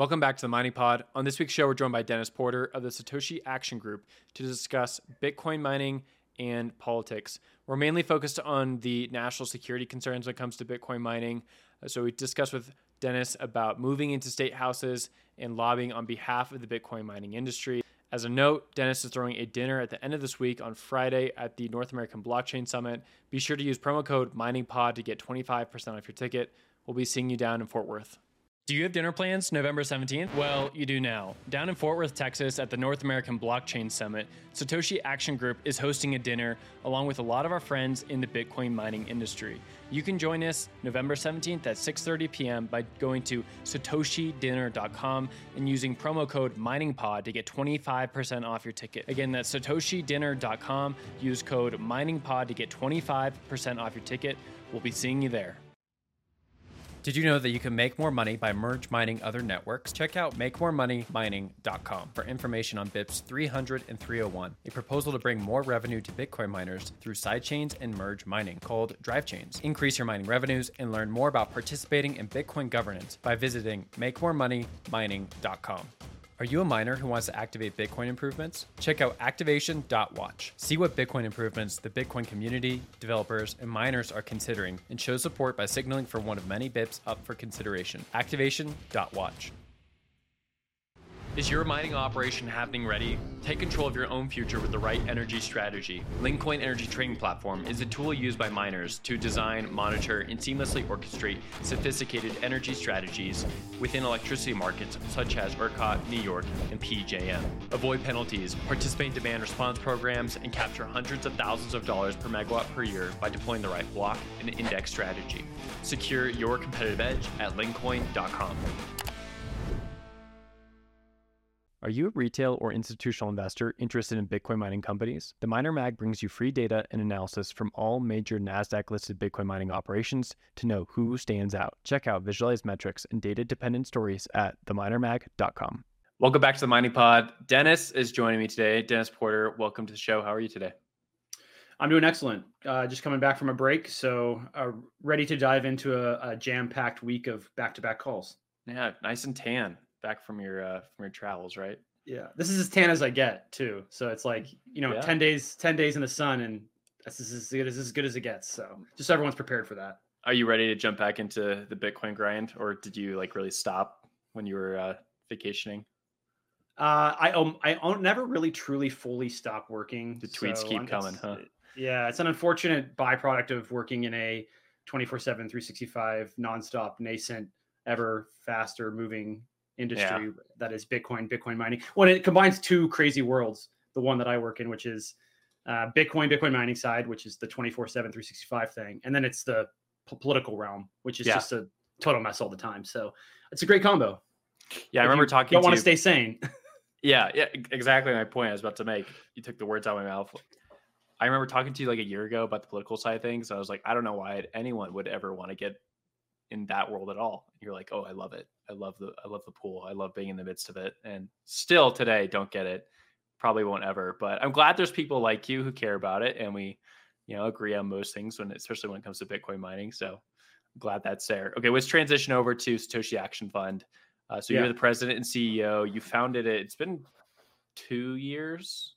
Welcome back to the Mining Pod. On this week's show, we're joined by Dennis Porter of the Satoshi Action Group to discuss Bitcoin mining and politics. We're mainly focused on the national security concerns when it comes to Bitcoin mining. Uh, So we discussed with Dennis about moving into state houses and lobbying on behalf of the Bitcoin mining industry. As a note, Dennis is throwing a dinner at the end of this week on Friday at the North American Blockchain Summit. Be sure to use promo code MININGPOD to get 25% off your ticket. We'll be seeing you down in Fort Worth. Do you have dinner plans November 17th? Well, you do now. Down in Fort Worth, Texas at the North American Blockchain Summit, Satoshi Action Group is hosting a dinner along with a lot of our friends in the Bitcoin mining industry. You can join us November 17th at 6:30 p.m. by going to satoshidinner.com and using promo code MININGPOD to get 25% off your ticket. Again, that's satoshidinner.com. Use code MININGPOD to get 25% off your ticket. We'll be seeing you there. Did you know that you can make more money by merge mining other networks? Check out makemoremoneymining.com for information on BIPs 300 and 301, a proposal to bring more revenue to Bitcoin miners through sidechains and merge mining called Drive Chains. Increase your mining revenues and learn more about participating in Bitcoin governance by visiting makemoremoneymining.com. Are you a miner who wants to activate Bitcoin improvements? Check out activation.watch. See what Bitcoin improvements the Bitcoin community, developers, and miners are considering and show support by signaling for one of many BIPs up for consideration. Activation.watch. Is your mining operation happening ready? Take control of your own future with the right energy strategy. Linkcoin Energy Trading Platform is a tool used by miners to design, monitor, and seamlessly orchestrate sophisticated energy strategies within electricity markets such as ERCOT, New York, and PJM. Avoid penalties, participate in demand response programs, and capture hundreds of thousands of dollars per megawatt per year by deploying the right block and index strategy. Secure your competitive edge at linkcoin.com. Are you a retail or institutional investor interested in Bitcoin mining companies? The Miner Mag brings you free data and analysis from all major NASDAQ listed Bitcoin mining operations to know who stands out. Check out visualized metrics and data dependent stories at theminermag.com. Welcome back to the Mining Pod. Dennis is joining me today. Dennis Porter, welcome to the show. How are you today? I'm doing excellent. Uh, just coming back from a break, so uh, ready to dive into a, a jam-packed week of back-to-back calls. Yeah, nice and tan back from your uh, from your travels, right? Yeah, this is as tan as I get too. So it's like you know, Yeah. ten days, ten days in the sun, and this is as good as, as good as it gets. So just so everyone's prepared for that. Are you ready to jump back into the Bitcoin grind, or did you like really stop when you were uh, vacationing? Uh, I um, I never really truly fully stop working. The tweets so keep coming, huh? Yeah, it's an unfortunate byproduct of working in a 24/7, 365 nonstop, nascent, ever faster moving industry that is Bitcoin, Bitcoin mining. When it combines two crazy worlds, the one that I work in, which is uh, Bitcoin, Bitcoin mining side, which is the 24/7, 365 thing, and then it's the po- political realm, which is Yeah. just a total mess all the time. So it's a great combo. Yeah, I remember you talking Don't want to stay sane. Yeah, yeah, exactly my point I was about to make. You took the words out of my mouth. I remember talking to you like a year ago about the political side of things. I was like, I don't know why anyone would ever want to get in that world at all. You're like, oh, I love it. I love the I love the pool. I love being in the midst of it. And still today, don't get it. Probably won't ever. But I'm glad there's people like you who care about it, and we, you know, agree on most things when, especially when it comes to Bitcoin mining. So I'm glad that's there. Okay, let's transition over to Satoshi Action Fund. Uh, so Yeah. you're the president and CEO. You founded it. It's been two years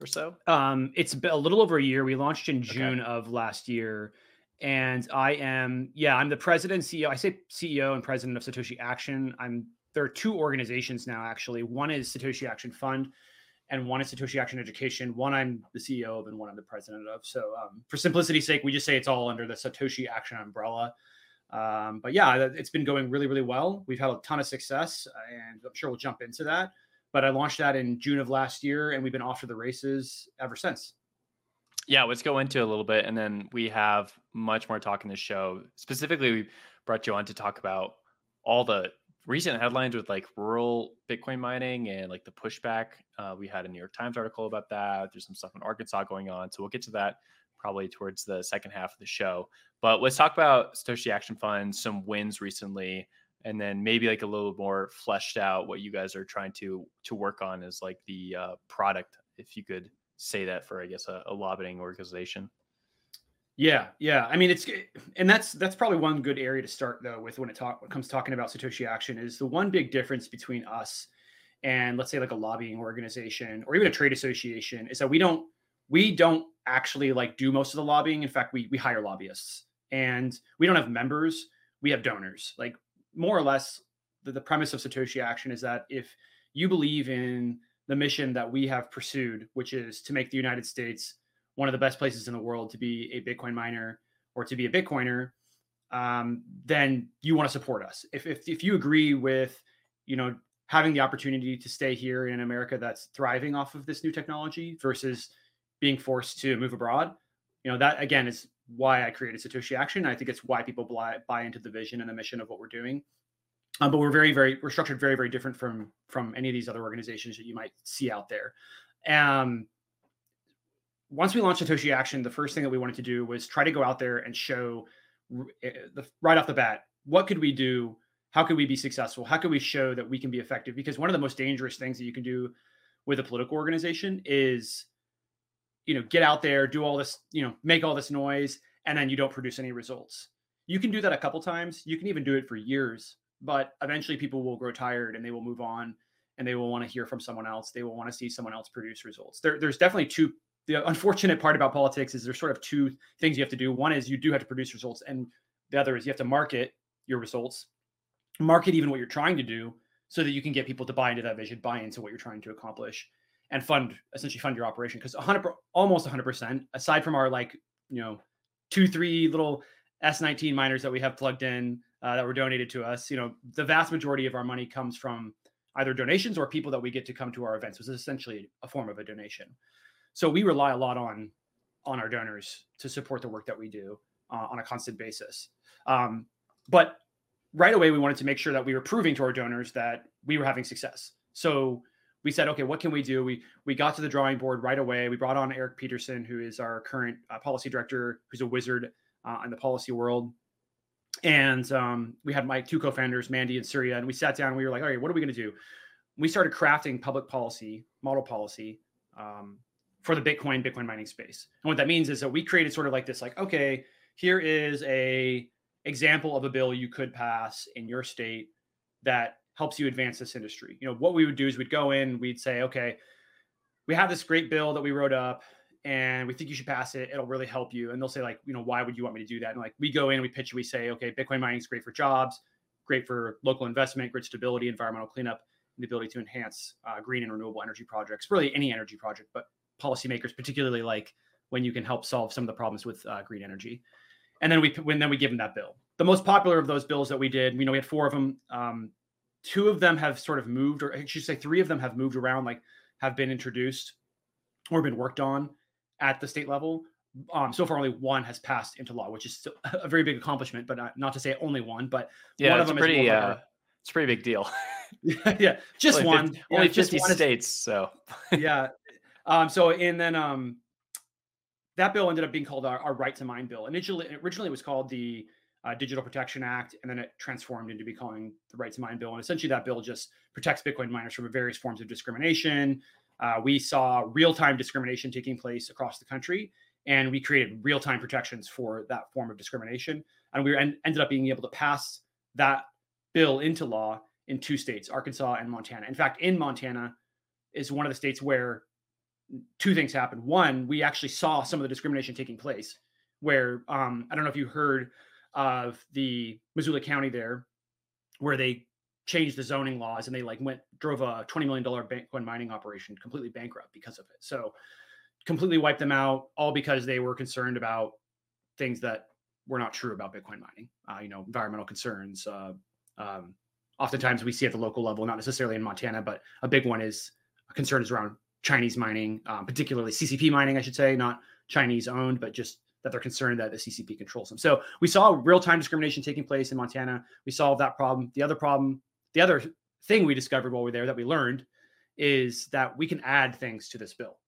or so. Um, it's a little over a year. We launched in Okay. June of last year, and I am yeah, I'm the president CEO. I say CEO and president of Satoshi Action. I'm there are two organizations now actually. One is Satoshi Action Fund, and one is Satoshi Action Education. One I'm the CEO of, and one I'm the president of. So um, for simplicity's sake, we just say it's all under the Satoshi Action umbrella. Um, but yeah, it's been going really, really well. We've had a ton of success, and I'm sure we'll jump into that but I launched that in June of last year, and we've been off to the races ever since. Yeah, let's go into a little bit, and then we have much more talk in the show. Specifically, we brought you on to talk about all the recent headlines with like rural Bitcoin mining and like the pushback. Uh, we had a New York Times article about that. There's some stuff in Arkansas going on, so we'll get to that probably towards the second half of the show. But let's talk about Satoshi Action Fund, some wins recently, and then maybe like a little more fleshed out what you guys are trying to to work on as like the uh, product, if you could say that for I guess a, a lobbying organization. Yeah, yeah. I mean, it's and that's that's probably one good area to start though with when it talk when it comes talking about Satoshi Action is the one big difference between us and let's say like a lobbying organization or even a trade association is that we don't we don't actually like do most of the lobbying. In fact, we we hire lobbyists and we don't have members. We have donors. Like more or less, the, the premise of Satoshi Action is that if you believe in the mission that we have pursued, which is to make the United States one of the best places in the world to be a Bitcoin miner or to be a Bitcoiner, um, then you want to support us. If, if if you agree with, you know, having the opportunity to stay here in America that's thriving off of this new technology versus being forced to move abroad, you know, that again is why I created Satoshi Action. I think it's why people buy, buy into the vision and the mission of what we're doing. Um, but we're very, very, we're structured very, very different from from any of these other organizations that you might see out there. Um, once we launched Satoshi Action, the first thing that we wanted to do was try to go out there and show eh, the, right off the bat what could we do? How could we be successful? How could we show that we can be effective? Because one of the most dangerous things that you can do with a political organization is you know get out there do all this you know make all this noise and then you don't produce any results. You can do that a couple times. You can even do it for years but eventually people will grow tired and they will move on and they will want to hear from someone else they will want to see someone else produce results there, there's definitely two the unfortunate part about politics is there's sort of two things you have to do. One is you do have to produce results, and the other is you have to market your results, market even what you're trying to do, so that you can get people to buy into that vision, buy into what you're trying to accomplish, and fund essentially fund your operation. Because 100, almost 100 percent, aside from our like you know two three little S19 miners that we have plugged in uh, that were donated to us, you know the vast majority of our money comes from either donations or people that we get to come to our events, which is essentially a form of a donation. So we rely a lot on on our donors to support the work that we do uh, on a constant basis. Um, but right away, we wanted to make sure that we were proving to our donors that we were having success. So we said, okay, what can we do? We we got to the drawing board right away. We brought on Eric Peterson, who is our current uh, policy director, who's a wizard uh, in the policy world. And um, we had my two co-founders, Mandy and Surya, and we sat down. and We were like, all right, what are we going to do? We started crafting public policy, model policy, um, for the Bitcoin, Bitcoin mining space. And what that means is that we created sort of like this, like, okay, here is a example of a bill you could pass in your state that helps you advance this industry. You know, what we would do is we'd go in, we'd say, okay, we have this great bill that we wrote up and we think you should pass it. It'll really help you. And they'll say, like, you know, why would you want me to do that? And like, we go in, we pitch, you, we say, okay, Bitcoin mining is great for jobs, great for local investment, great stability, environmental cleanup, and the ability to enhance uh, green and renewable energy projects, really any energy project, but policymakers particularly like when you can help solve some of the problems with uh, green energy. And then we when then we give them that bill. The most popular of those bills that we did, we know we had four of them. Um, two of them have sort of moved, or I should say, three of them have moved around, like have been introduced or been worked on at the state level. Um, so far, only one has passed into law, which is a very big accomplishment. But not, not to say only one, but yeah, one it's of them pretty. is Uh, it's a pretty big deal. yeah, just only one. 50, Yeah, only just fifty one is- states. So yeah. Um, so and then um, that bill ended up being called our, our right to mine bill. Initially, originally it was called the uh, Digital Protection Act, and then it transformed into becoming the right to mine bill. And essentially, that bill just protects Bitcoin miners from various forms of discrimination. Uh, we saw real time discrimination taking place across the country, and we created real time protections for that form of discrimination. And we en- ended up being able to pass that bill into law in two states, Arkansas and Montana. In fact, in Montana is one of the states where two things happened. One, we actually saw some of the discrimination taking place. Where um, I don't know if you heard of the Missoula County there, where they changed the zoning laws and they like went drove a twenty million dollar Bitcoin mining operation completely bankrupt because of it. So completely wiped them out, all because they were concerned about things that were not true about Bitcoin mining. Uh, you know, environmental concerns. Uh, um, oftentimes we see at the local level, not necessarily in Montana, but a big one is concerns around Chinese mining, um, particularly CCP mining, I should say, not Chinese owned, but just that they're concerned that the CCP controls them. So we saw real time discrimination taking place in Montana. We solved that problem. The other problem, the other thing we discovered while we are there that we learned is that we can add things to this bill.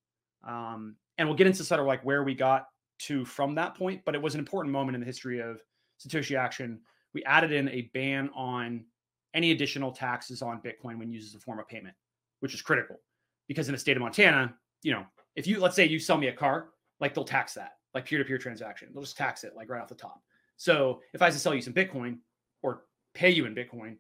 Um, and we'll get into sort of like where we got to from that point, but it was an important moment in the history of Satoshi Action. We added in a ban on any additional taxes on Bitcoin when used as a form of payment, which is critical because in the state of Montana, you know, if you let's say you sell me a car, like they'll tax that. like peer-to-peer transaction. They'll just tax it like right off the top. So if I was to sell you some Bitcoin or pay you in Bitcoin,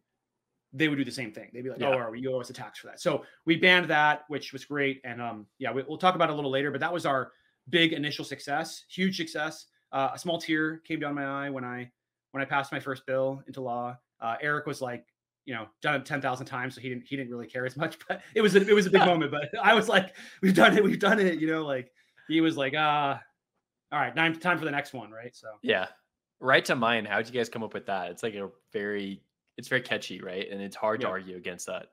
they would do the same thing. They'd be like, Yeah. "Oh, are we? You owe us a tax for that." So we banned that, which was great. And um, yeah, we, we'll talk about it a little later. But that was our big initial success, huge success. Uh, a small tear came down my eye when I when I passed my first bill into law. Uh, Eric was like, you know, done it ten thousand times, so he didn't he didn't really care as much. But it was a, it was a big moment. But I was like, "We've done it, we've done it." You know, like he was like, "Ah, all right, time time for the next one." Right. So Yeah. Right to mine. How'd you guys come up with that? It's like a very, it's very catchy, right? And it's hard to argue against that.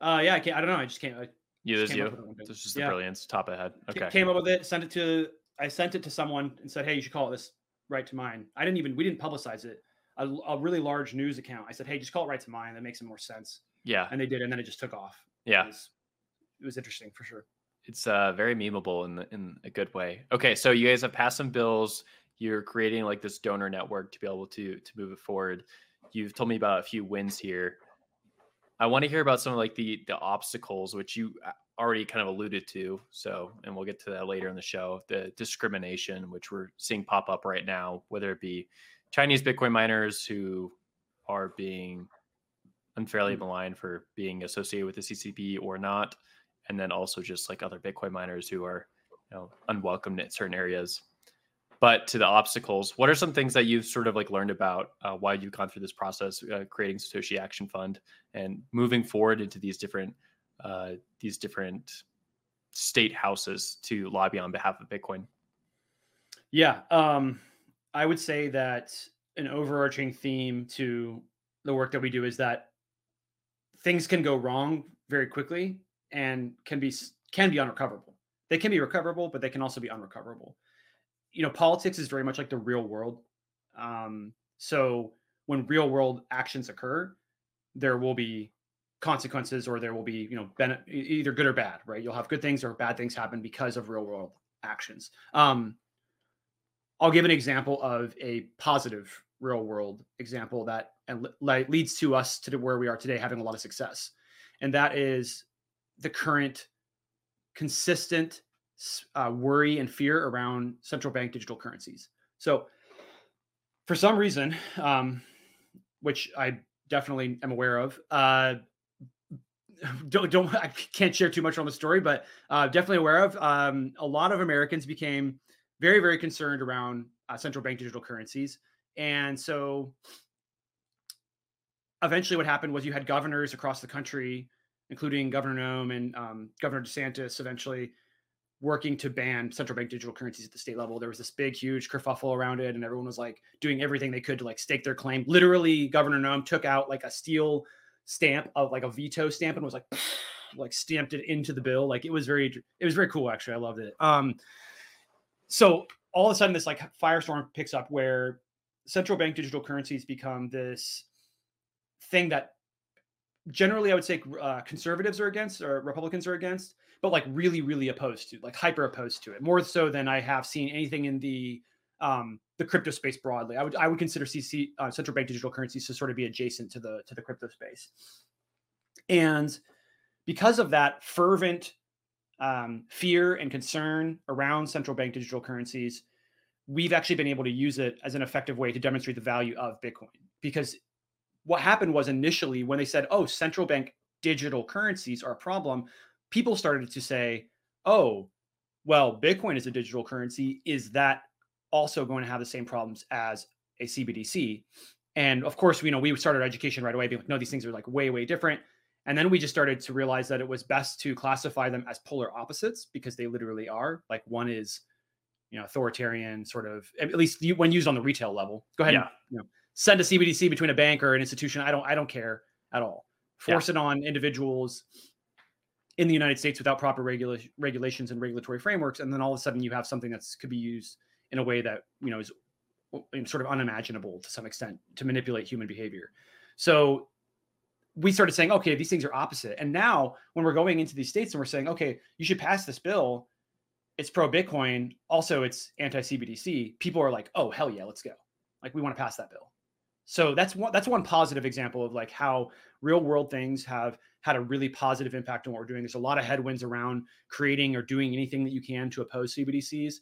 uh, yeah, I can't. I don't know. I just can't. I You, just this you. up with it one day. This is just Yeah. the brilliance. Top of the head. Okay. came up with it, sent it to I sent it to someone and said, "Hey, you should call it this right to mine." I didn't even we didn't publicize it. A, a really large news account. I said, "Hey, just call it right to mine. That makes some more sense." Yeah. And they did, and then it just took off. Yeah. It was, it was interesting for sure. It's uh, very memeable in the, in a good way. Okay, so you guys have passed some bills. You're creating like this donor network to be able to to move it forward. You've told me about a few wins here. I want to hear about some of like the the obstacles which you uh, already kind of alluded to. So, and we'll get to that later in the show. The discrimination which we're seeing pop up right now, whether it be Chinese Bitcoin miners who are being unfairly Mm. maligned for being associated with the CCP or not, and then also just like other Bitcoin miners who are, you know, unwelcomed in certain areas. But to the obstacles, what are some things that you've sort of like learned about uh, while you've gone through this process, uh, creating Satoshi Action Fund and moving forward into these different uh, these different state houses to lobby on behalf of Bitcoin? Yeah, um, I would say that an overarching theme to the work that we do is that things can go wrong very quickly and can be can be unrecoverable. They can be recoverable, but they can also be unrecoverable. You know, politics is very much like the real world. Um, so when real world actions occur, there will be consequences, or there will be you know e- either good or bad. Right? You'll have good things or bad things happen because of real world actions. Um, I'll give an example of a positive real world example that and le- leads to us to where we are today, having a lot of success, and that is the current consistent uh, worry and fear around central bank digital currencies. So, for some reason, um, which I definitely am aware of, uh, don't don't I can't share too much on the story, but uh, definitely aware of. Um, a lot of Americans became very very concerned around uh, central bank digital currencies, and so eventually, what happened was you had governors across the country, including Governor Noem and um, Governor DeSantis, eventually working to ban central bank digital currencies at the state level. There was this big, huge kerfuffle around it, and everyone was like doing everything they could to like stake their claim. Literally, Governor Noem took out like a steel stamp of like a veto stamp and was like like stamped it into the bill. Like it was very it was very cool actually. I loved it. Um so all of a sudden this like firestorm picks up where central bank digital currencies become this thing that generally I would say uh, conservatives are against or Republicans are against, but like really, really opposed to, like hyper opposed to it, more so than I have seen anything in the um, the crypto space broadly. I would I would consider CC uh, central bank digital currencies to sort of be adjacent to the to the crypto space, and because of that fervent um, fear and concern around central bank digital currencies, we've actually been able to use it as an effective way to demonstrate the value of Bitcoin. Because what happened was initially when they said, "Oh, central bank digital currencies are a problem," people started to say, "Oh, well, Bitcoin is a digital currency. Is that also going to have the same problems as a CBDC?" And of course, you know, we started education right away, being like, "No, these things are like way, way different." And then we just started to realize that it was best to classify them as polar opposites because they literally are. Like one is, you know, authoritarian sort of, at least when used on the retail level. Go ahead, Yeah. and, you know, send a CBDC between a bank or an institution. I don't, I don't care at all. Yeah. Force it on individuals in the United States without proper regula- regulations and regulatory frameworks, and then all of a sudden you have something that could be used in a way that you know is sort of unimaginable to some extent to manipulate human behavior. So we started saying, okay, these things are opposite. And now when we're going into these states and we're saying, okay, you should pass this bill, it's pro Bitcoin, also it's anti CBDC. People are like, oh hell yeah, let's go. Like we want to pass that bill. So that's one that's one positive example of like how real world things have had a really positive impact on what we're doing. There's a lot of headwinds around creating or doing anything that you can to oppose CBDCs.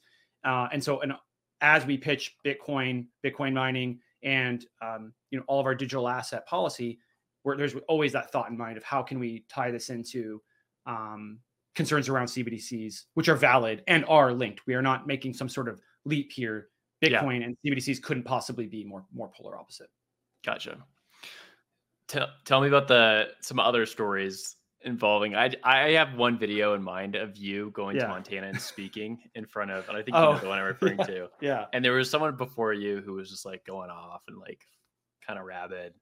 Uh, and so, and as we pitch Bitcoin, Bitcoin mining, and um, you know all of our digital asset policy, where there's always that thought in mind of how can we tie this into um, concerns around CBDCs, which are valid and are linked. We are not making some sort of leap here. Bitcoin yeah. and CBDCs couldn't possibly be more more polar opposite. Gotcha. Tell, tell me about the some other stories involving I I have one video in mind of you going yeah. to Montana and speaking in front of and I think you oh, know the one I'm referring yeah, to. Yeah. And there was someone before you who was just like going off and like kind of rabid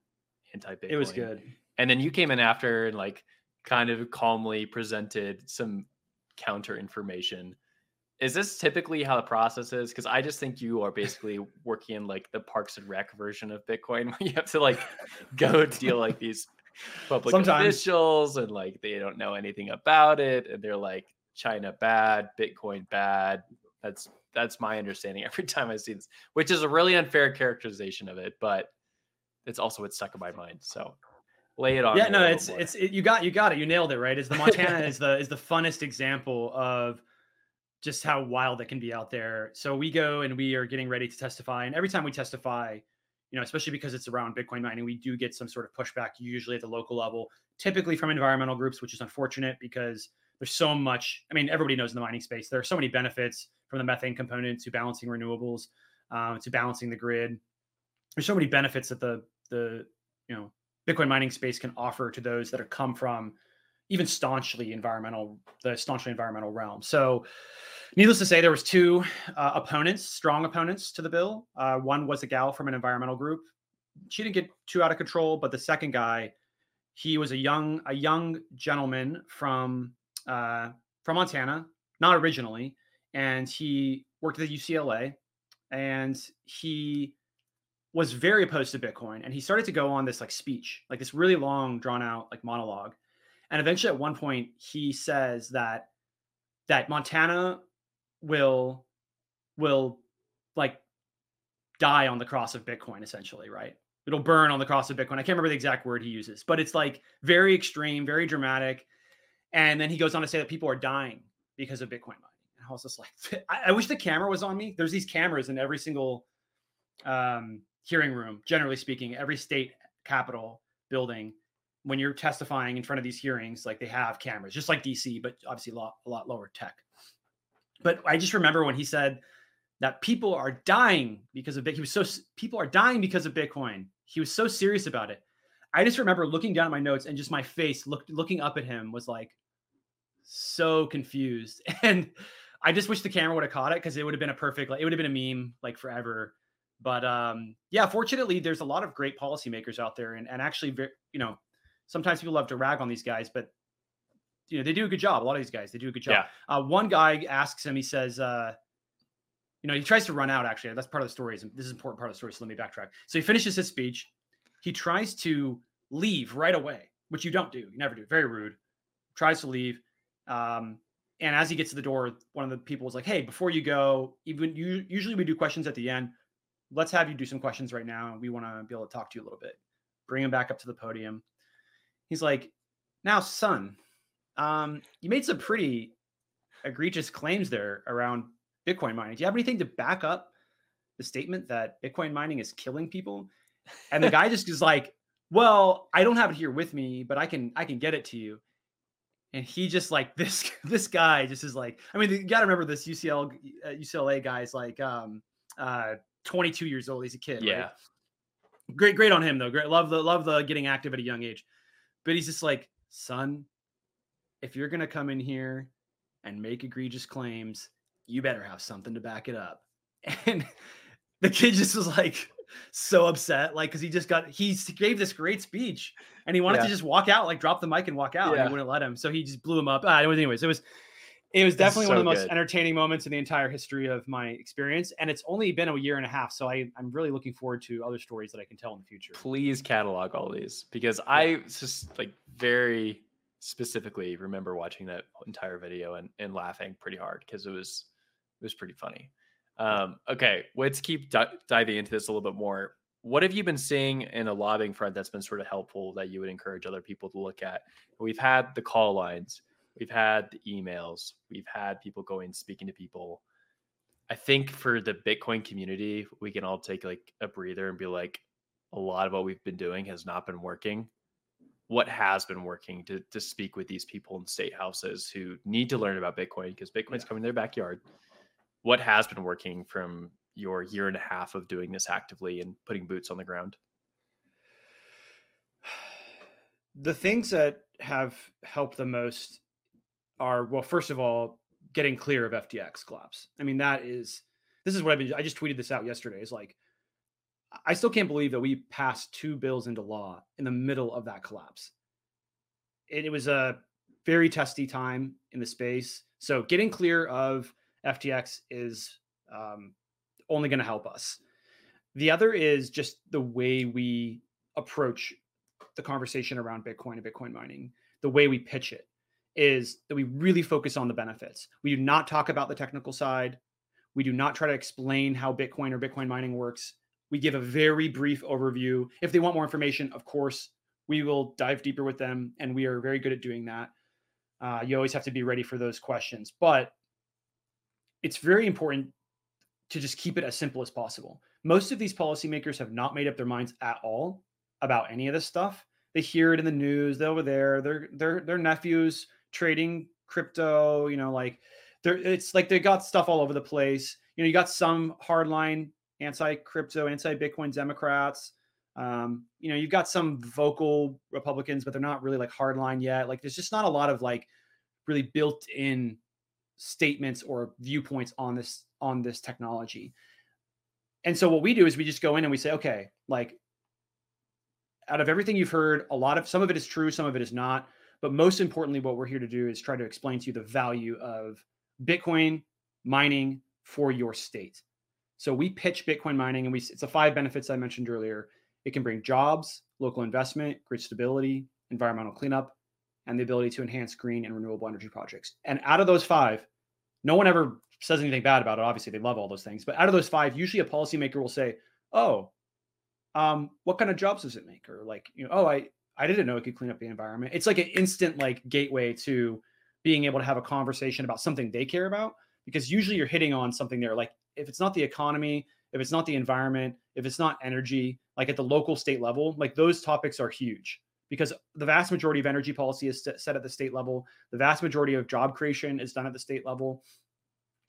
anti Bitcoin. It was good. And then you came in after and like kind of calmly presented some counter information. Is this typically how the process is? Because I just think you are basically working in like the Parks and Rec version of Bitcoin, where you have to like go deal like these public Sometimes. officials and like they don't know anything about it and they're like China bad, Bitcoin bad. That's that's my understanding every time I see this, which is a really unfair characterization of it, but it's also what's stuck in my mind. So lay it on. Yeah, no, it's it's it, you got you got it. You nailed it, right? Is the Montana is the is the funnest example of just how wild it can be out there. So we go and we are getting ready to testify, and every time we testify, you know, especially because it's around Bitcoin mining, we do get some sort of pushback, usually at the local level, typically from environmental groups, which is unfortunate because there's so much. I mean, everybody knows in the mining space, there are so many benefits from the methane component to balancing renewables, uh, to balancing the grid. There's so many benefits that the the you know Bitcoin mining space can offer to those that have come from even staunchly environmental the staunchly environmental realm. So needless to say, there was two uh, opponents, strong opponents to the bill. Uh, one was a gal from an environmental group. She didn't get too out of control, but the second guy, he was a young a young gentleman from uh, from Montana, not originally, and he worked at the UCLA, and he was very opposed to Bitcoin, and he started to go on this like speech, like this really long, drawn out like monologue, and eventually at one point he says that that Montana will will like die on the cross of Bitcoin, essentially, right? It'll burn on the cross of Bitcoin. I can't remember the exact word he uses, but it's like very extreme, very dramatic. And then he goes on to say that people are dying because of Bitcoin mining. And I was just like, I, I wish the camera was on me. There's these cameras in every single um, hearing room, generally speaking, every state capital building. When you're testifying in front of these hearings, like they have cameras, just like DC, but obviously a lot, a lot lower tech. But I just remember when he said that people are dying because of Bitcoin. He was so people are dying because of Bitcoin. He was so serious about it. I just remember looking down at my notes and just my face looked looking up at him was like so confused. And I just wish the camera would have caught it because it would have been a perfect like it would have been a meme like forever. But um yeah, fortunately there's a lot of great policymakers out there and, and actually you know sometimes people love to rag on these guys, but you know they do a good job. A lot of these guys they do a good job. Yeah. Uh, one guy asks him, he says, uh, you know, he tries to run out. Actually, that's part of the story. Is this is an important part of the story. So let me backtrack. So he finishes his speech. He tries to leave right away, which you don't do. You never do. Very rude. Tries to leave. Um, and as he gets to the door, one of the people was like, "Hey, before you go, even you usually we do questions at the end. Let's have you do some questions right now. We want to be able to talk to you a little bit." Bring him back up to the podium. He's like, "Now, son, um, you made some pretty egregious claims there around Bitcoin mining. Do you have anything to back up the statement that Bitcoin mining is killing people? And the guy just is like, "Well, I don't have it here with me, but I can I can get it to you." And he just like this this guy just is like, I mean, you got to remember this UCL uh, UCLA guy is like um uh 22 years old. He's a kid. Yeah. Right? Great, great on him though. Great, love the love the getting active at a young age. But he's just like, son, if you're going to come in here and make egregious claims, you better have something to back it up. And the kid just was like so upset, like because he just got he gave this great speech and he wanted yeah. to just walk out, like drop the mic and walk out, yeah. and he wouldn't let him. So he just blew him up. Ah, anyways, it was it was definitely so one of the most good. entertaining moments in the entire history of my experience. And it's only been a year and a half. So I, I'm really looking forward to other stories that I can tell in the future. Please catalog all these because. I just like very specifically remember watching that entire video and, and laughing pretty hard because it was it was pretty funny. Um, okay, let's keep di- diving into this a little bit more. What have you been seeing in a lobbying front that's been sort of helpful that you would encourage other people to look at? We've had the call lines, we've had the emails, we've had people going speaking to people. I think for the Bitcoin community, we can all take like a breather and be like, a lot of what we've been doing has not been working. What has been working to to speak with these people in state houses who need to learn about Bitcoin because Bitcoin's Yeah. coming in their backyard. What has been working from your year and a half of doing this actively and putting boots on the ground? the things that have helped the most are well first of all getting clear of ftx collapse. I mean that is this is what i've been i just tweeted this out yesterday It's like i still can't believe that we passed two bills into law in the middle of that collapse. It, it was a very testy time in the space. So getting clear of ftx is um, only going to help us. The other is just the way we approach the conversation around Bitcoin and Bitcoin mining, the way we pitch it is that we really focus on the benefits. We do not talk about the technical side. We do not try to explain how Bitcoin or Bitcoin mining works. We give a very brief overview. If they want more information, of course, we will dive deeper with them, and we are very good at doing that. Uh, you always have to be ready for those questions, but it's very important to just keep it as simple as possible. Most of these policymakers have not made up their minds at all about any of this stuff. They hear it in the news. They're over there. Their their their nephews trading crypto. You know, like they're it's like they got stuff all over the place. You know, you got some hardline anti-crypto, anti-Bitcoin Democrats. Um, you know, you've got some vocal Republicans, but they're not really like hardline yet. Like, there's just not a lot of like really built-in statements or viewpoints on this on this technology. And so what we do is we just go in and we say, okay, like out of everything you've heard, a lot of some of it is true, some of it is not. But most importantly, what we're here to do is try to explain to you the value of Bitcoin mining for your state. So we pitch Bitcoin mining, and we it's the five benefits I mentioned earlier. It can bring jobs, local investment, grid stability, environmental cleanup, and the ability to enhance green and renewable energy projects. And out of those five, no one ever says anything bad about it. Obviously, they love all those things. But out of those five, usually a policymaker will say, "Oh, um, what kind of jobs does it make?" Or like, you know, "Oh, I I didn't know it could clean up the environment." It's like an instant like gateway to being able to have a conversation about something they care about because usually you're hitting on something there. Like if it's not the economy, if it's not the environment, if it's not energy, like at the local state level, like those topics are huge because the vast majority of energy policy is set at the state level. The vast majority of job creation is done at the state level.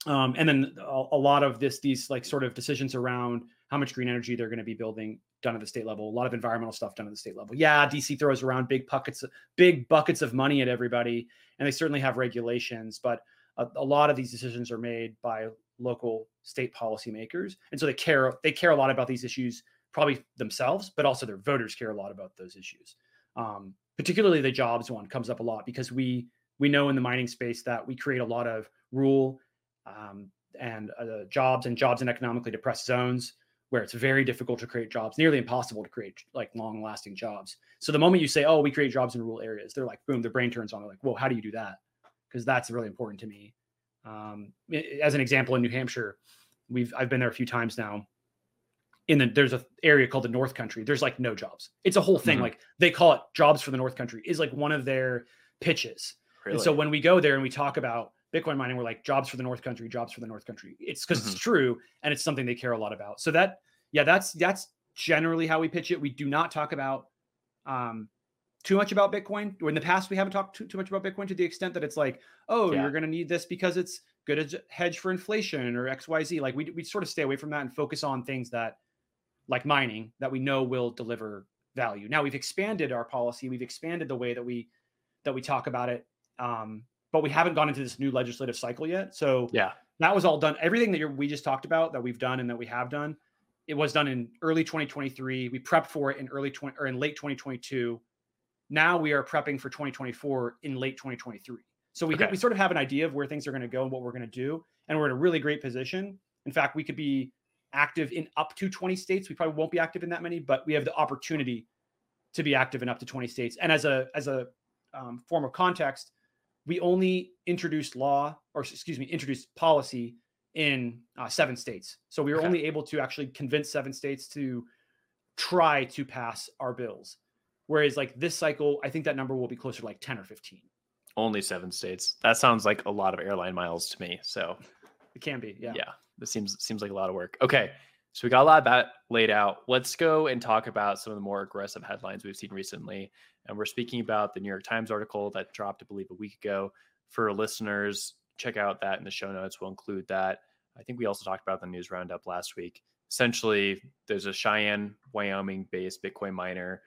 Um, and then a, a lot of this, these like sort of decisions around how much green energy they're going to be building done at the state level. A lot of environmental stuff done at the state level. Yeah, DC throws around big buckets, big buckets of money at everybody, and they certainly have regulations. But a, a lot of these decisions are made by local state policymakers, and so they care. They care a lot about these issues, probably themselves, but also their voters care a lot about those issues. Um, particularly the jobs one comes up a lot because we we know in the mining space that we create a lot of rural um, and uh, jobs and jobs in economically depressed zones where it's very difficult to create jobs, nearly impossible to create like long lasting jobs. So the moment you say, "Oh, we create jobs in rural areas," they're like, boom, their brain turns on. They're like, well, how do you do that?" Because that's really important to me. Um, as an example, in New Hampshire, we've I've been there a few times now. In the there's a area called the North Country. There's like no jobs. It's a whole thing. Mhm. Like they call it jobs for the North Country is like one of their pitches. Really? And so when we go there and we talk about Bitcoin mining, we're like jobs for the North Country, jobs for the North Country. It's because it's true and it's something they care a lot about. So that yeah, that's that's generally how we pitch it. We do not talk about um too much about Bitcoin. In the past, we haven't talked too, too much about Bitcoin to the extent that it's like, oh, Yeah. you're going to need this because it's good as a hedge for inflation or X, Y, Z. Like we we sort of stay away from that and focus on things that, like mining, that we know will deliver value. Now we've expanded our policy. We've expanded the way that we that we talk about it. Um, but we haven't gone into this new legislative cycle yet. So yeah. that was all done. Everything that you're, we just talked about that we've done and that we have done, it was done in early 2023. We prepped for it in early 20 or in late 2022. Now we are prepping for 2024 in late 2023. So we Okay. we sort of have an idea of where things are going to go and what we're going to do, and we're in a really great position. In fact, we could be active in up to 20 states. We probably won't be active in that many, but we have the opportunity to be active in up to 20 states. And as a as a um, form of context, we only introduced law or excuse me introduced policy in uh, seven states so we were Okay. only able to actually convince seven states to try to pass our bills whereas like this cycle i think that number will be closer to like 10 or 15 Only seven states. That sounds like a lot of airline miles to me. So it can be yeah yeah. This seems seems like a lot of work. Okay, so we got a lot of that laid out. Let's go and talk about some of the more aggressive headlines we've seen recently. And we're speaking about the New York Times article that dropped, I believe, a week ago. For listeners, check out that in the show notes. We'll include that. I think we also talked about the news roundup last week. Essentially, there's a Cheyenne, Wyoming based Bitcoin miner.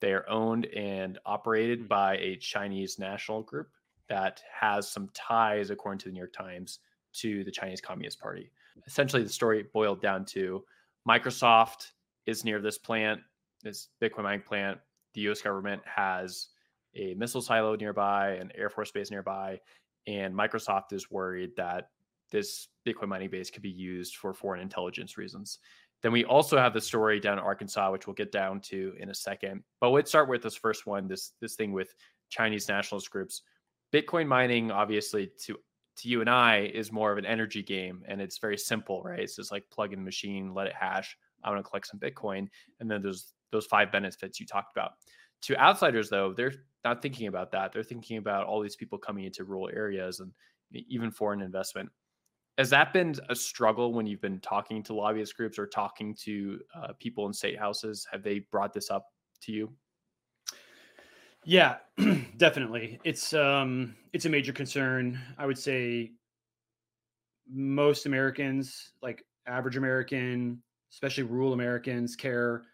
They are owned and operated hmm. by a Chinese national group that has some ties, according to the New York Times, to the Chinese Communist Party. Essentially, the story boiled down to Microsoft is near this plant, this Bitcoin mining plant. The US government has a missile silo nearby, an Air Force base nearby, and Microsoft is worried that this Bitcoin mining base could be used for foreign intelligence reasons. Then we also have the story down in Arkansas, which we'll get down to in a second. But let's start with this first one, this this thing with Chinese nationalist groups. Bitcoin mining, obviously, to to you and I, is more of an energy game, and it's very simple, right? It's just like plug in machine, let it hash. I want to collect some Bitcoin, and then there's those five benefits you talked about. To outsiders, though, they're not thinking about that. They're thinking about all these people coming into rural areas and even foreign investment. Has that been a struggle when you've been talking to lobbyist groups or talking to uh, people in state houses? Have they brought this up to you? Yeah, definitely. It's um it's a major concern. I would say most Americans, like average American, especially rural Americans, care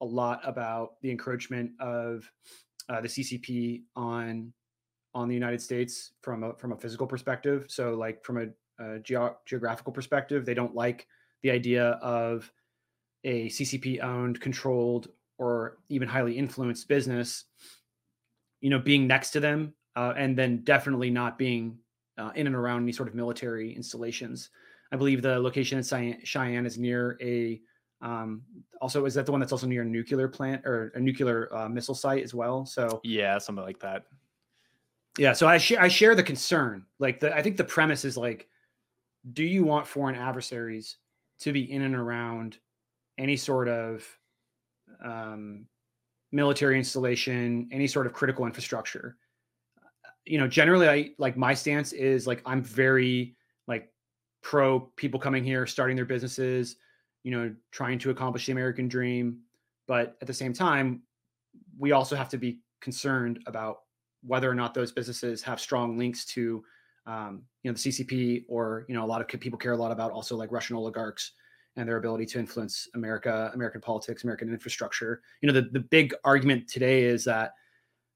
a lot about the encroachment of uh, the CCP on on the United States from a from a physical perspective. So, like from a, a ge- geographical perspective, they don't like the idea of a CCP owned, controlled, or even highly influenced business you know, being next to them, uh, and then definitely not being uh, in and around any sort of military installations. I believe the location in Cheyenne is near a. Um, also, is that the one that's also near a nuclear plant or a nuclear uh, missile site as well? So yeah, something like that. Yeah, so I share I share the concern. Like the I think the premise is like, do you want foreign adversaries to be in and around any sort of um, military installation, any sort of critical infrastructure. You know, generally, I like my stance is like I'm very like pro people coming here, starting their businesses, you know, trying to accomplish the American dream. But at the same time, we also have to be concerned about whether or not those businesses have strong links to, um, you know, the CCP or you know, a lot of people care a lot about also like Russian oligarchs and their ability to influence America, American politics, American infrastructure. You know, the, the big argument today is that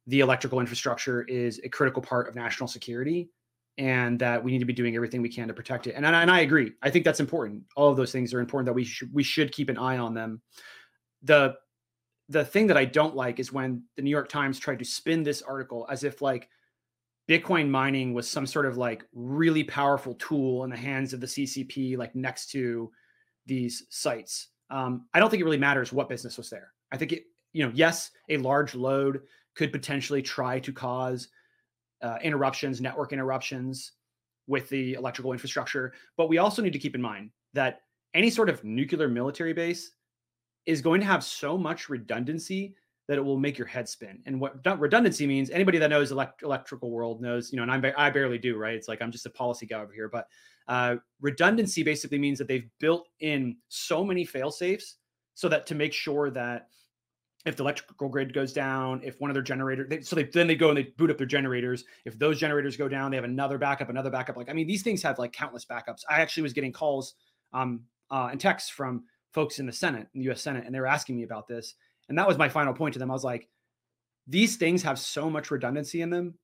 the electrical infrastructure is a critical part of national security and that we need to be doing everything we can to protect it. And, and I agree. I think that's important. All of those things are important that we should we should keep an eye on them. The the thing that I don't like is when the New York Times tried to spin this article as if like Bitcoin mining was some sort of like really powerful tool in the hands of the CCP, like next to these sites. Um, I don't think it really matters what business was there. I think it, you know, yes, a large load could potentially try to cause uh, interruptions, network interruptions with the electrical infrastructure. But we also need to keep in mind that any sort of nuclear military base is going to have so much redundancy that it will make your head spin. And what redundancy means, anybody that knows elect- electrical world knows, you know, and I'm, I barely do, right? It's like I'm just a policy guy over here, but uh, redundancy basically means that they've built in so many fail safes so that to make sure that if the electrical grid goes down, if one of their generators, they, so they then they go and they boot up their generators. If those generators go down, they have another backup, another backup. Like I mean, these things have like countless backups. I actually was getting calls um, uh, and texts from folks in the Senate, in the U.S. Senate, and they were asking me about this. And that was my final point to them. I was like, these things have so much redundancy in them.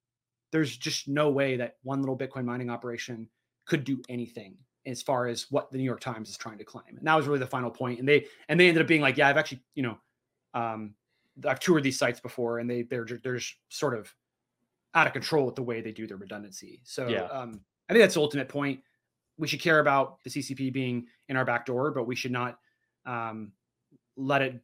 There's just no way that one little Bitcoin mining operation could do anything as far as what the New York Times is trying to claim. And that was really the final point. And they and they ended up being like, yeah, I've actually, you know, um, I've toured these sites before, and they they're they're just sort of out of control with the way they do their redundancy. So yeah. um, I think that's the ultimate point. We should care about the CCP being in our back door, but we should not um, let it.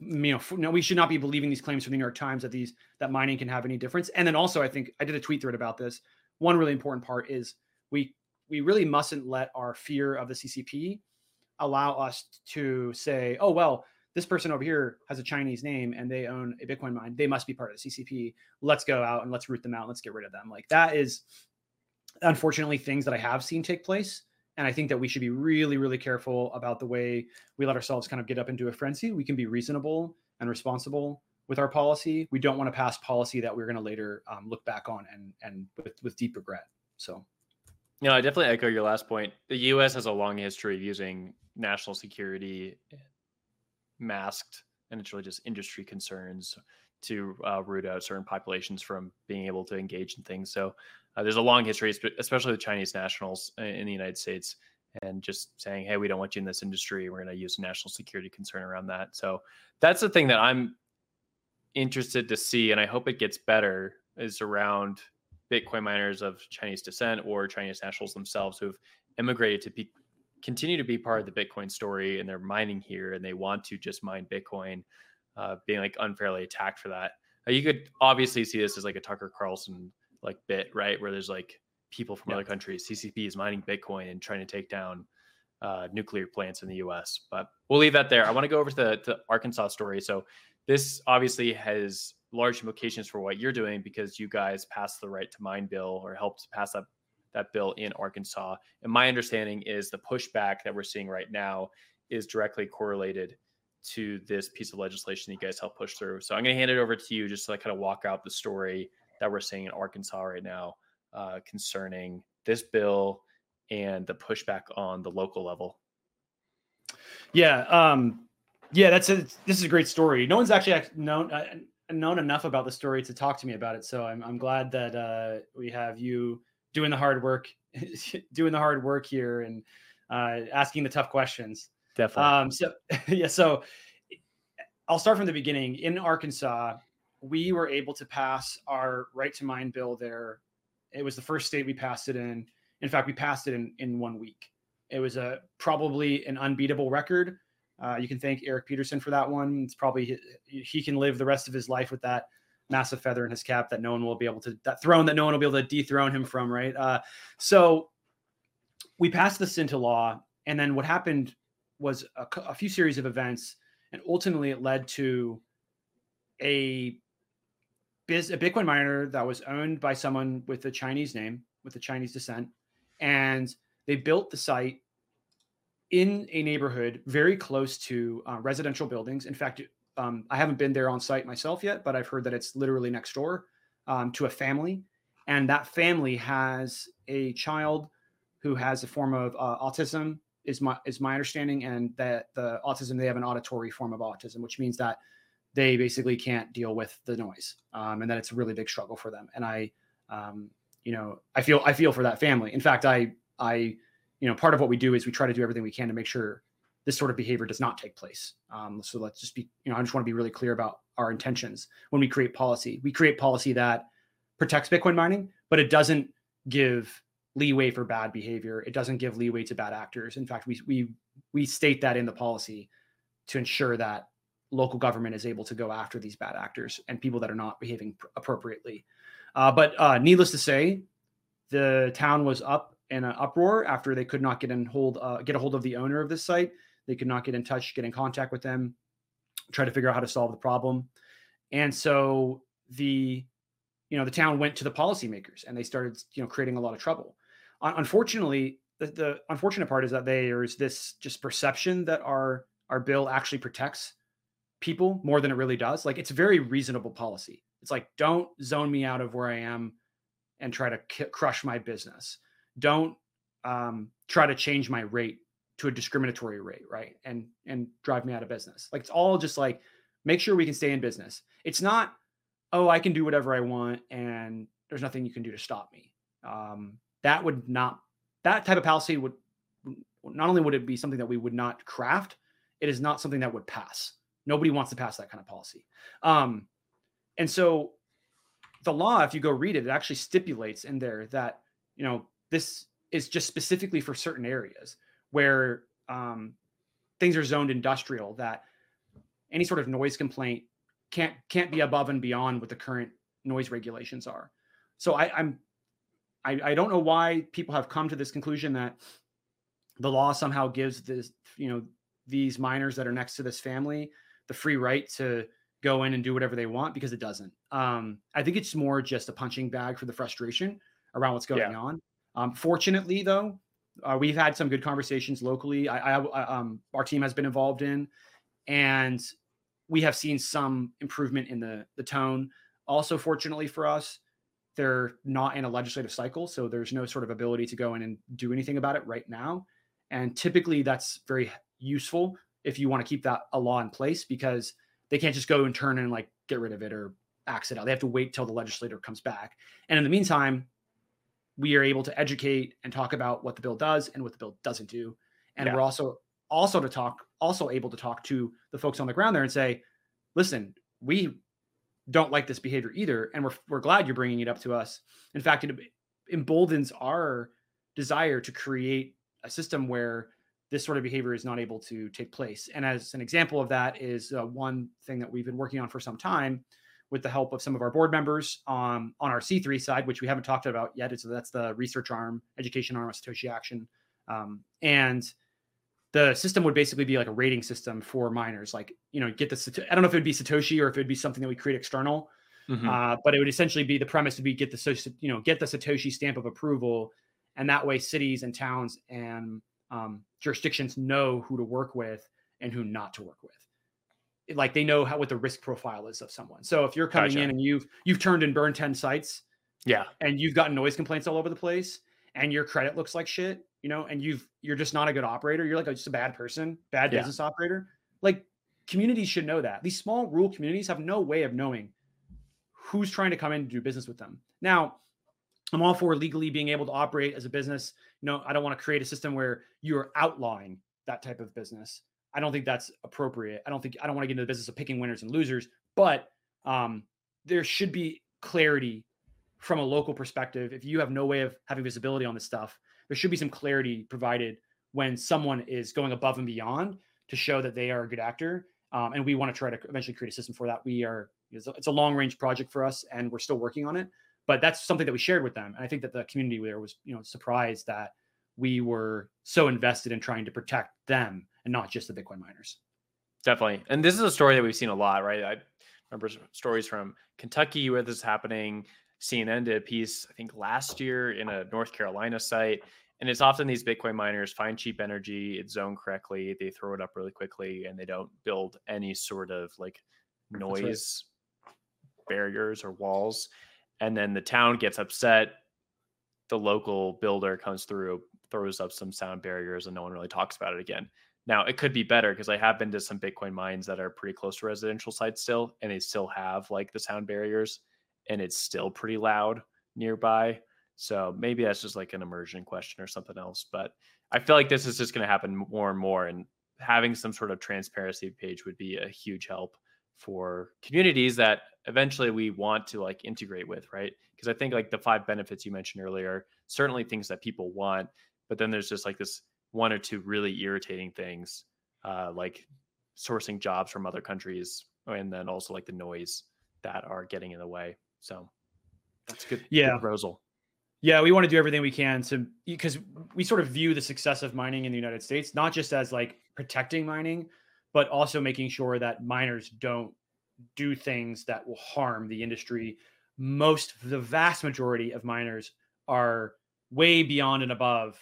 You know, no, we should not be believing these claims from the New York Times that these that mining can have any difference. And then also, I think I did a tweet thread about this. One really important part is we we really mustn't let our fear of the CCP allow us to say, oh well, this person over here has a Chinese name and they own a Bitcoin mine. They must be part of the CCP. Let's go out and let's root them out. Let's get rid of them. Like that is unfortunately things that I have seen take place And I think that we should be really, really careful about the way we let ourselves kind of get up into a frenzy. We can be reasonable and responsible with our policy. We don't want to pass policy that we're going to later um, look back on and and with, with deep regret. So, you know, I definitely echo your last point. The U.S. has a long history of using national security masked, and it's really just industry concerns to uh, root out certain populations from being able to engage in things. So uh, there's a long history, especially with Chinese nationals in the United States, and just saying, "Hey, we don't want you in this industry. We're going to use national security concern around that." So that's the thing that I'm interested to see, and I hope it gets better. Is around Bitcoin miners of Chinese descent or Chinese nationals themselves who've immigrated to be, continue to be part of the Bitcoin story, and they're mining here, and they want to just mine Bitcoin uh, being like unfairly attacked for that. Uh, you could obviously see this as like a Tucker Carlson like bit, right? Where there's like people from yeah. other countries. CCP is mining Bitcoin and trying to take down uh, nuclear plants in the U.S. But we'll leave that there. I want to go over to the, the Arkansas story. So this obviously has large implications for what you're doing because you guys passed the right to mine bill or helped pass that that bill in Arkansas. And my understanding is the pushback that we're seeing right now is directly correlated to this piece of legislation you guys helped push through. So I'm going to hand it over to you just to like kind of walk out the story that we're seeing in Arkansas right now uh, concerning this bill and the pushback on the local level. Yeah, um, yeah, that's a, this is a great story. No one's actually known uh, known enough about the story to talk to me about it, so I'm I'm glad that uh, we have you doing the hard work, doing the hard work here, and uh, asking the tough questions. Definitely. Um, so yeah, so I'll start from the beginning. In Arkansas, we were able to pass our right to mine bill there. It was the first state we passed it in. In fact, we passed it in in one week. It was a probably an unbeatable record. Uh, you can thank Eric Peterson for that one. It's probably he, can live the rest of his life with that massive feather in his cap that no one will be able to that throne that no one will be able to dethrone him from. Right. Uh, so we passed this into law, and then what happened was a, a few series of events, and ultimately it led to a biz, a Bitcoin miner that was owned by someone with a Chinese name, with a Chinese descent, and they built the site in a neighborhood very close to uh, residential buildings. In fact, um, I haven't been there on site myself yet, but I've heard that it's literally next door um, to a family, and that family has a child who has a form of uh, autism is my is my understanding, and that the autism they have an auditory form of autism, which means that they basically can't deal with the noise, um, and that it's a really big struggle for them. And I, um, you know, I feel I feel for that family. In fact, I I, you know, part of what we do is we try to do everything we can to make sure this sort of behavior does not take place. Um, so let's just be, you know, I just want to be really clear about our intentions when we create policy. We create policy that protects Bitcoin mining, but it doesn't give leeway for bad behavior. It doesn't give leeway to bad actors. In fact, we we we state that in the policy to ensure that local government is able to go after these bad actors and people that are not behaving pr- appropriately. Uh, but uh, needless to say, the town was up in an uproar after they could not get in hold uh, get a hold of the owner of this site. They could not get in touch, get in contact with them, try to figure out how to solve the problem. And so the you know the town went to the policymakers and they started you know creating a lot of trouble unfortunately, the, the unfortunate part is that there's this just perception that our our bill actually protects people more than it really does. Like it's very reasonable policy. It's like don't zone me out of where I am and try to k- crush my business. Don't um, try to change my rate to a discriminatory rate, right? And and drive me out of business. Like it's all just like make sure we can stay in business. It's not oh I can do whatever I want and there's nothing you can do to stop me. Um, that would not that type of policy would not only would it be something that we would not craft, it is not something that would pass. Nobody wants to pass that kind of policy. Um, and so the law, if you go read it, it actually stipulates in there that, you know, this is just specifically for certain areas where um, things are zoned industrial that any sort of noise complaint can't can't be above and beyond what the current noise regulations are. So I, I'm I, I don't know why people have come to this conclusion that the law somehow gives this, you know, these miners that are next to this family the free right to go in and do whatever they want because it doesn't. Um, I think it's more just a punching bag for the frustration around what's going yeah. on. Um, fortunately, though, uh, we've had some good conversations locally. I, I um, our team has been involved in, and we have seen some improvement in the the tone. Also, fortunately for us, they're not in a legislative cycle, so there's no sort of ability to go in and do anything about it right now. And typically, that's very useful if you want to keep that a law in place because they can't just go and turn and like get rid of it or axe it out. They have to wait till the legislator comes back. And in the meantime, we are able to educate and talk about what the bill does and what the bill doesn't do. And yeah. we're also also to talk also able to talk to the folks on the ground there and say, listen, we don't like this behavior either, and we're we're glad you're bringing it up to us. In fact, it emboldens our desire to create a system where this sort of behavior is not able to take place. And as an example of that is uh, one thing that we've been working on for some time with the help of some of our board members um, on our C3 side, which we haven't talked about yet. It's, that's the research arm, education arm of Satoshi Action. Um, and the system would basically be like a rating system for miners. Like, you know, get the, I don't know if it would be Satoshi or if it would be something that we create external, mm-hmm. uh, but it would essentially be the premise to be get the, you know, get the Satoshi stamp of approval. And that way cities and towns and um, jurisdictions know who to work with and who not to work with like they know how what the risk profile is of someone. So if you're coming gotcha. in and you've you've turned and burned 10 sites, yeah, and you've gotten noise complaints all over the place and your credit looks like shit, you know, and you've you're just not a good operator, you're like a, just a bad person, bad yeah. business operator. Like communities should know that. These small rural communities have no way of knowing who's trying to come in to do business with them. Now, I'm all for legally being able to operate as a business. You know, I don't want to create a system where you're outlawing that type of business. I don't think that's appropriate. I don't think I don't want to get into the business of picking winners and losers, but um, there should be clarity from a local perspective. If you have no way of having visibility on this stuff, there should be some clarity provided when someone is going above and beyond to show that they are a good actor. Um, and we want to try to eventually create a system for that. We are it's a long range project for us, and we're still working on it. But that's something that we shared with them, and I think that the community there was you know surprised that we were so invested in trying to protect them and not just the Bitcoin miners. Definitely. And this is a story that we've seen a lot, right? I remember stories from Kentucky where this is happening. CNN did a piece, I think last year in a North Carolina site. And it's often these Bitcoin miners find cheap energy, it's zoned correctly, they throw it up really quickly, and they don't build any sort of like noise right. barriers or walls. And then the town gets upset. The local builder comes through, throws up some sound barriers, and no one really talks about it again. Now it could be better because I have been to some Bitcoin mines that are pretty close to residential sites still, and they still have like the sound barriers, and it's still pretty loud nearby. So maybe that's just like an immersion question or something else. But I feel like this is just going to happen more and more, and having some sort of transparency page would be a huge help for communities that eventually we want to like integrate with, right? Because I think like the five benefits you mentioned earlier, certainly things that people want, but then there's just like this one or two really irritating things, uh, like sourcing jobs from other countries, and then also like the noise that are getting in the way. So that's good. Yeah, good proposal. Yeah, we want to do everything we can to because we sort of view the success of mining in the United States not just as like protecting mining, but also making sure that miners don't do things that will harm the industry. Most, the vast majority of miners are way beyond and above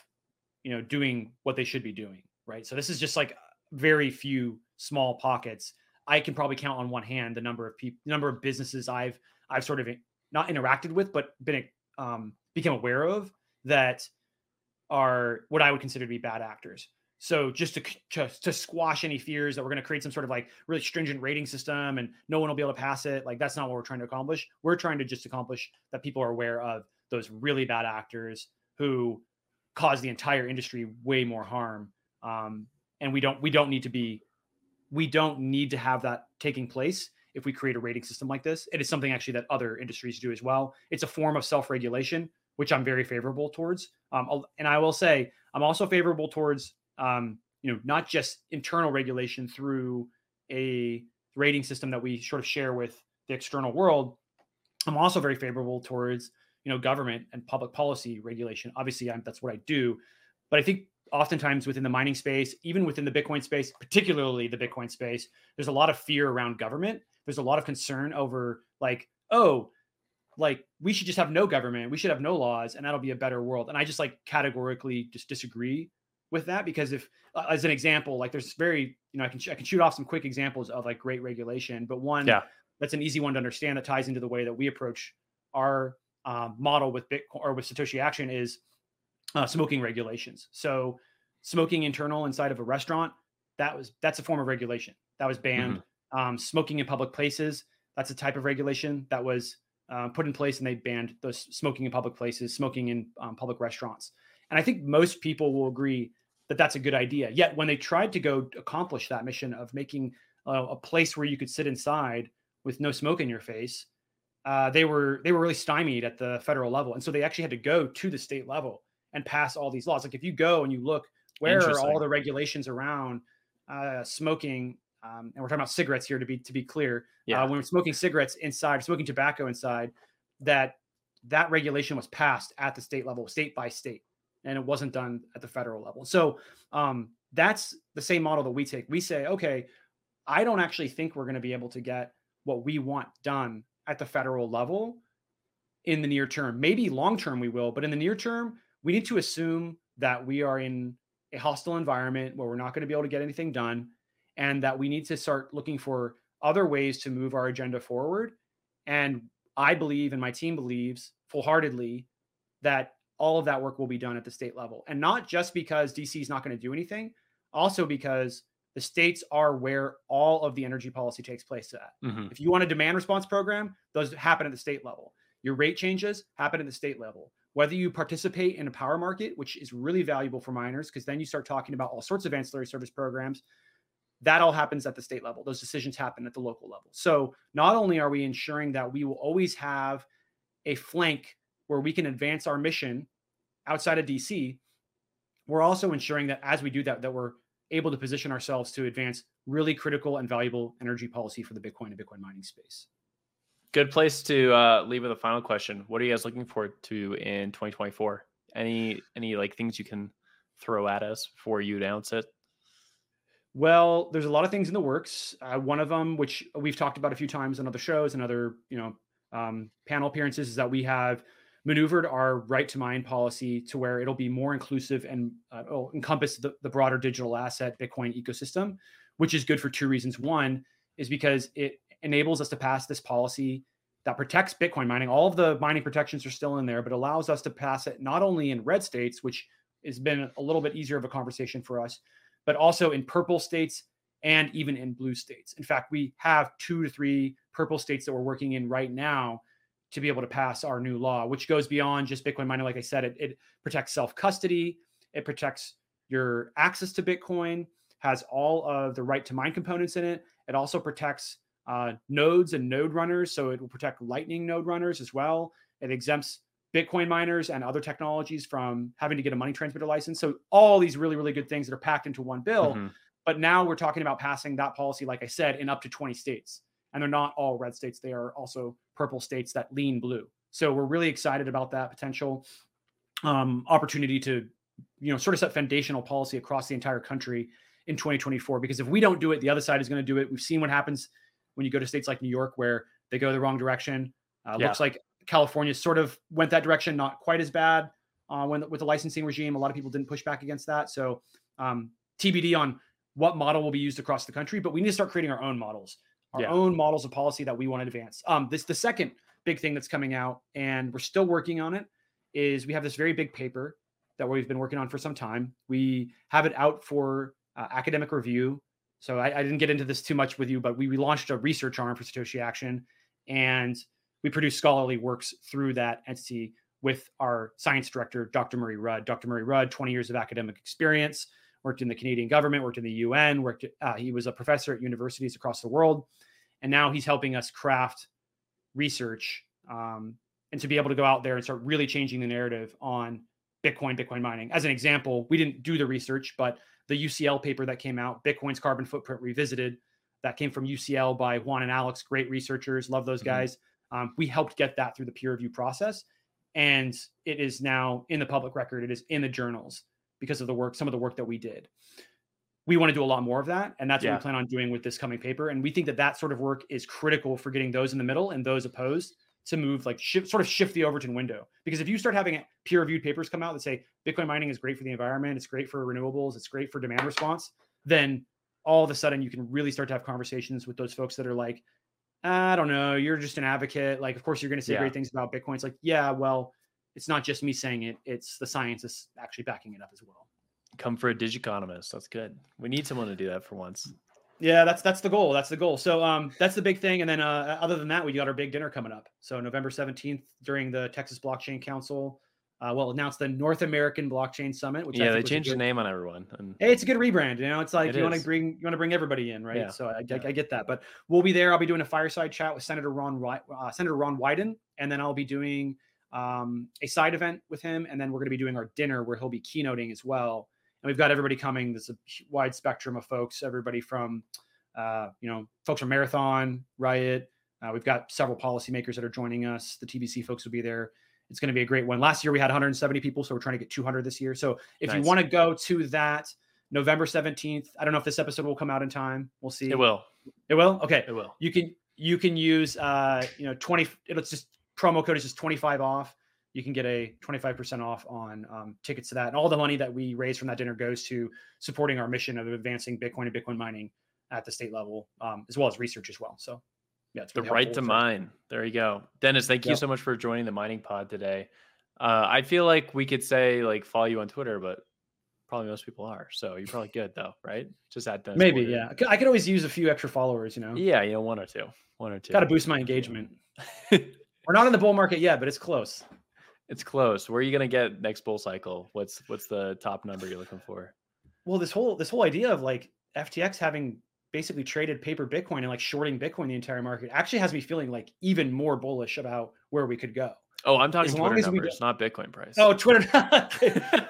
you know doing what they should be doing right? So this is just like very few small pockets. I can probably count on one hand the number of people number of businesses i've i've sort of not interacted with but been um, become aware of that are what i would consider to be bad actors. So just to, to, to squash any fears that we're going to create some sort of like really stringent rating system and no one will be able to pass it, like that's not what we're trying to accomplish. We're trying to just accomplish that people are aware of those really bad actors who cause the entire industry way more harm. Um, and we don't we don't need to be we don't need to have that taking place if we create a rating system like this. It is something actually that other industries do as well. It's a form of self-regulation, which I'm very favorable towards. Um, and I will say I'm also favorable towards um, you know not just internal regulation through a rating system that we sort of share with the external world. I'm also very favorable towards you know government and public policy regulation. Obviously I'm, that's what i do. But i think oftentimes within the mining space even within the bitcoin space particularly the bitcoin space there's a lot of fear around government. There's a lot of concern over like oh like we should just have no government. We should have no laws and that'll be a better world. And i just like categorically just disagree with that because if uh, as an example like there's very you know i can i can shoot off some quick examples of like great regulation but one Yeah. that's an easy one to understand that ties into the way that we approach our um, model with bitcoin or with satoshi action is uh, smoking regulations. So smoking internal inside of a restaurant that was that's a form of regulation. That was banned. Um, smoking in public places that's a type of regulation that was uh, put in place and they banned those smoking in public places smoking in um, public restaurants. And i think most people will agree that that's a good idea. Yet when they tried to go accomplish that mission of making uh, a place where you could sit inside with no smoke in your face uh, they were they were really stymied at the federal level. And so they actually had to go to the state level and pass all these laws. Like if you go and you look where are all the regulations around uh, smoking um, and we're talking about cigarettes here to be to be clear Yeah. uh, when we're smoking cigarettes inside smoking tobacco inside that that regulation was passed at the state level state by state and it wasn't done at the federal level. So um, that's the same model that we take. We say okay i don't actually think we're going to be able to get what we want done at the federal level in the near term. Maybe long term we will but in the near term we need to assume that we are in a hostile environment where we're not going to be able to get anything done and that we need to start looking for other ways to move our agenda forward. And i believe and my team believes full-heartedly that all of that work will be done at the state level. And not just because dc is not going to do anything also because the states are where all of the energy policy takes place at Mhm. if you want a demand response program, those happen at the state level. Your rate changes happen at the state level. Whether you participate in a power market, which is really valuable for miners, because then you start talking about all sorts of ancillary service programs, that all happens at the state level. Those decisions happen at the local level. So not only are we ensuring that we will always have a flank where we can advance our mission outside of DC, we're also ensuring that as we do that, that we're able to position ourselves to advance really critical and valuable energy policy for the Bitcoin and Bitcoin mining space. Good place to uh, leave with a final question. What are you guys looking forward to in 2024? Any any like things you can throw at us before you announce it? Well, there's a lot of things in the works. Uh, one of them, which we've talked about a few times on other shows and other, you know, um, panel appearances, is that we have maneuvered our right to mine policy to where it'll be more inclusive and uh, encompass the, the broader digital asset Bitcoin ecosystem, which is good for two reasons. One is because it enables us to pass this policy that protects Bitcoin mining. All of the mining protections are still in there, but allows us to pass it not only in red states, which has been a little bit easier of a conversation for us, but also in purple states and even in blue states. In fact, we have two to three purple states that we're working in right now to be able to pass our new law, which goes beyond just Bitcoin mining. Like I said, it, it protects self custody, it protects your access to Bitcoin, has all of the right to mine components in it. It also protects uh, nodes and node runners. So it will protect Lightning node runners as well. It exempts Bitcoin miners and other technologies from having to get a money transmitter license. So all these really, really good things that are packed into one bill. Mhm. But now we're talking about passing that policy, like I said, in up to 20 states. And they're not all red states, they are also purple states that lean blue. So we're really excited about that potential um, opportunity to, you know, sort of set foundational policy across the entire country in 2024. Because if we don't do it, the other side is going to do it. We've seen what happens when you go to states like New York, where they go the wrong direction. Uh, Yeah. Looks like California sort of went that direction, not quite as bad uh, when with the licensing regime. A lot of people didn't push back against that. So um, TBD on what model will be used across the country, but we need to start creating our own models, our Yeah. own models of policy that we want to advance. Um, this the second big thing that's coming out, and we're still working on it. Is we have this very big paper that we've been working on for some time. We have it out for uh, academic review. So I, I didn't get into this too much with you, but we, we launched a research arm for Satoshi Action, and we produce scholarly works through that entity with our science director, Dr. Murray Rudd. Dr. Murray Rudd, 20 years of academic experience, worked in the Canadian government, worked in the UN, worked. Uh, he was a professor at universities across the world, and now he's helping us craft research um, and to be able to go out there and start really changing the narrative on Bitcoin, Bitcoin mining. As an example, we didn't do the research, but the UCL paper that came out, Bitcoin's carbon footprint revisited, that came from UCL by Juan and Alex, great researchers, love those Mhm. guys. Um, we helped get that through the peer review process, and it is now in the public record. It is in the journals because of the work, some of the work that we did. We want to do a lot more of that, and that's what we plan on doing with this coming paper. And we think that that sort of work is critical for getting those in the middle and those opposed to move like shift, sort of shift the Overton window. Because if you start having peer reviewed papers come out that say Bitcoin mining is great for the environment, it's great for renewables, it's great for demand response, then all of a sudden you can really start to have conversations with those folks that are like, I don't know, you're just an advocate. Like, of course, you're going to say Yeah. great things about Bitcoin. It's like, yeah, well, it's not just me saying it, it's the science is actually backing it up as well. Come for a digiconomist. That's good. We need someone to do that for once. Yeah, that's that's the goal. That's the goal. So um that's the big thing. And then uh other than that, we got our big dinner coming up. So November 17th during the Texas Blockchain Council. Uh well announced the North American Blockchain Summit, which I yeah, think they was a changed the name on everyone. And Hey, it's a good rebrand. You know, it's like It you want to bring you want to bring everybody in, right? Yeah. So I, I, Yeah. I get that, but we'll be there. I'll be doing a fireside chat with Senator Ron uh, Senator Ron Wyden, and then I'll be doing um, a side event with him, and then we're going to be doing our dinner where he'll be keynoting as well. And we've got everybody coming. There's a wide spectrum of folks. Everybody from uh, you know folks from Marathon, Riot. Uh, we've got several policymakers that are joining us. The TBC folks will be there. It's going to be a great one. Last year we had 170 people, so we're trying to get 200 this year. So if you want to go to that November 17th, I don't know if this episode will come out in time. We'll see. it will. It will. Okay. It will. You can you can use uh you know 20 it's just promo code is just 25 off. You can get a 25% off on um, tickets to that. And all the money that we raise from that dinner goes to supporting our mission of advancing Bitcoin and Bitcoin mining at the state level, um, as well as research as well. So yeah, it's The right to mine. There you go. Dennis, thank you Yep. so much for joining the mining pod today. Uh, I feel like we could say like follow you on Twitter, but probably most people are. So you're probably good though, right? Just at Dennis Maybe, Porter. yeah. I could- I could always use a few extra followers, you know. Yeah, you know, one or two. One or two. Got to boost my engagement. We're not in the bull market yet, but it's close. It's close. Where are you gonna get next bull cycle? What's what's the top number you're looking for? Well, this whole this whole idea of like FTX having basically traded paper Bitcoin and like shorting Bitcoin the entire market actually has me feeling like even more bullish about where we could go. Oh, I'm talking As Twitter numbers, not Bitcoin price. Oh, Twitter.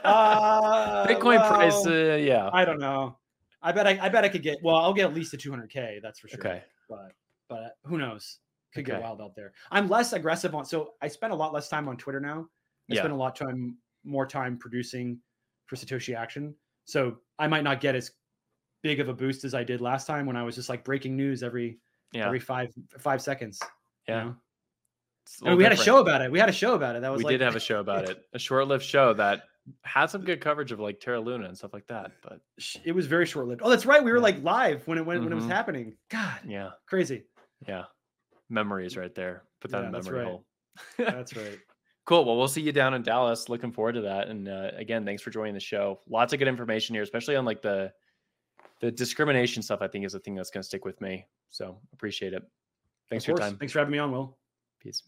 uh, Bitcoin price, uh, yeah. I don't know. I bet I, I bet I could get. Well, I'll get at least a 200k. That's for sure. Okay. But but who knows? Could get wild out there. I'm less aggressive on. So I spend a lot less time on Twitter now. I Yeah. spend a lot time more time producing for Satoshi Action. So I might not get as big of a boost as I did last time when I was just like breaking news every Yeah. every five five seconds. you yeah. know? I mean, we had a show about it. We had a show about it. That was we like, did have a show about it, a short-lived show that had some good coverage of like Terra Luna and stuff like that. But it was very short lived. Oh, that's right. We were Yeah. like live when it when, when it was Mhm. happening. God, yeah, crazy. yeah, memories right there. Put that Yeah, in that's memory right. hole. That's right. Cool. Well, we'll see you down in Dallas. Looking forward to that. And uh, again, thanks for joining the show. Lots of good information here, especially on like the the discrimination stuff. I think is the thing that's going to stick with me. So appreciate it. Thanks for your time. Thanks for having me on, Will. Peace.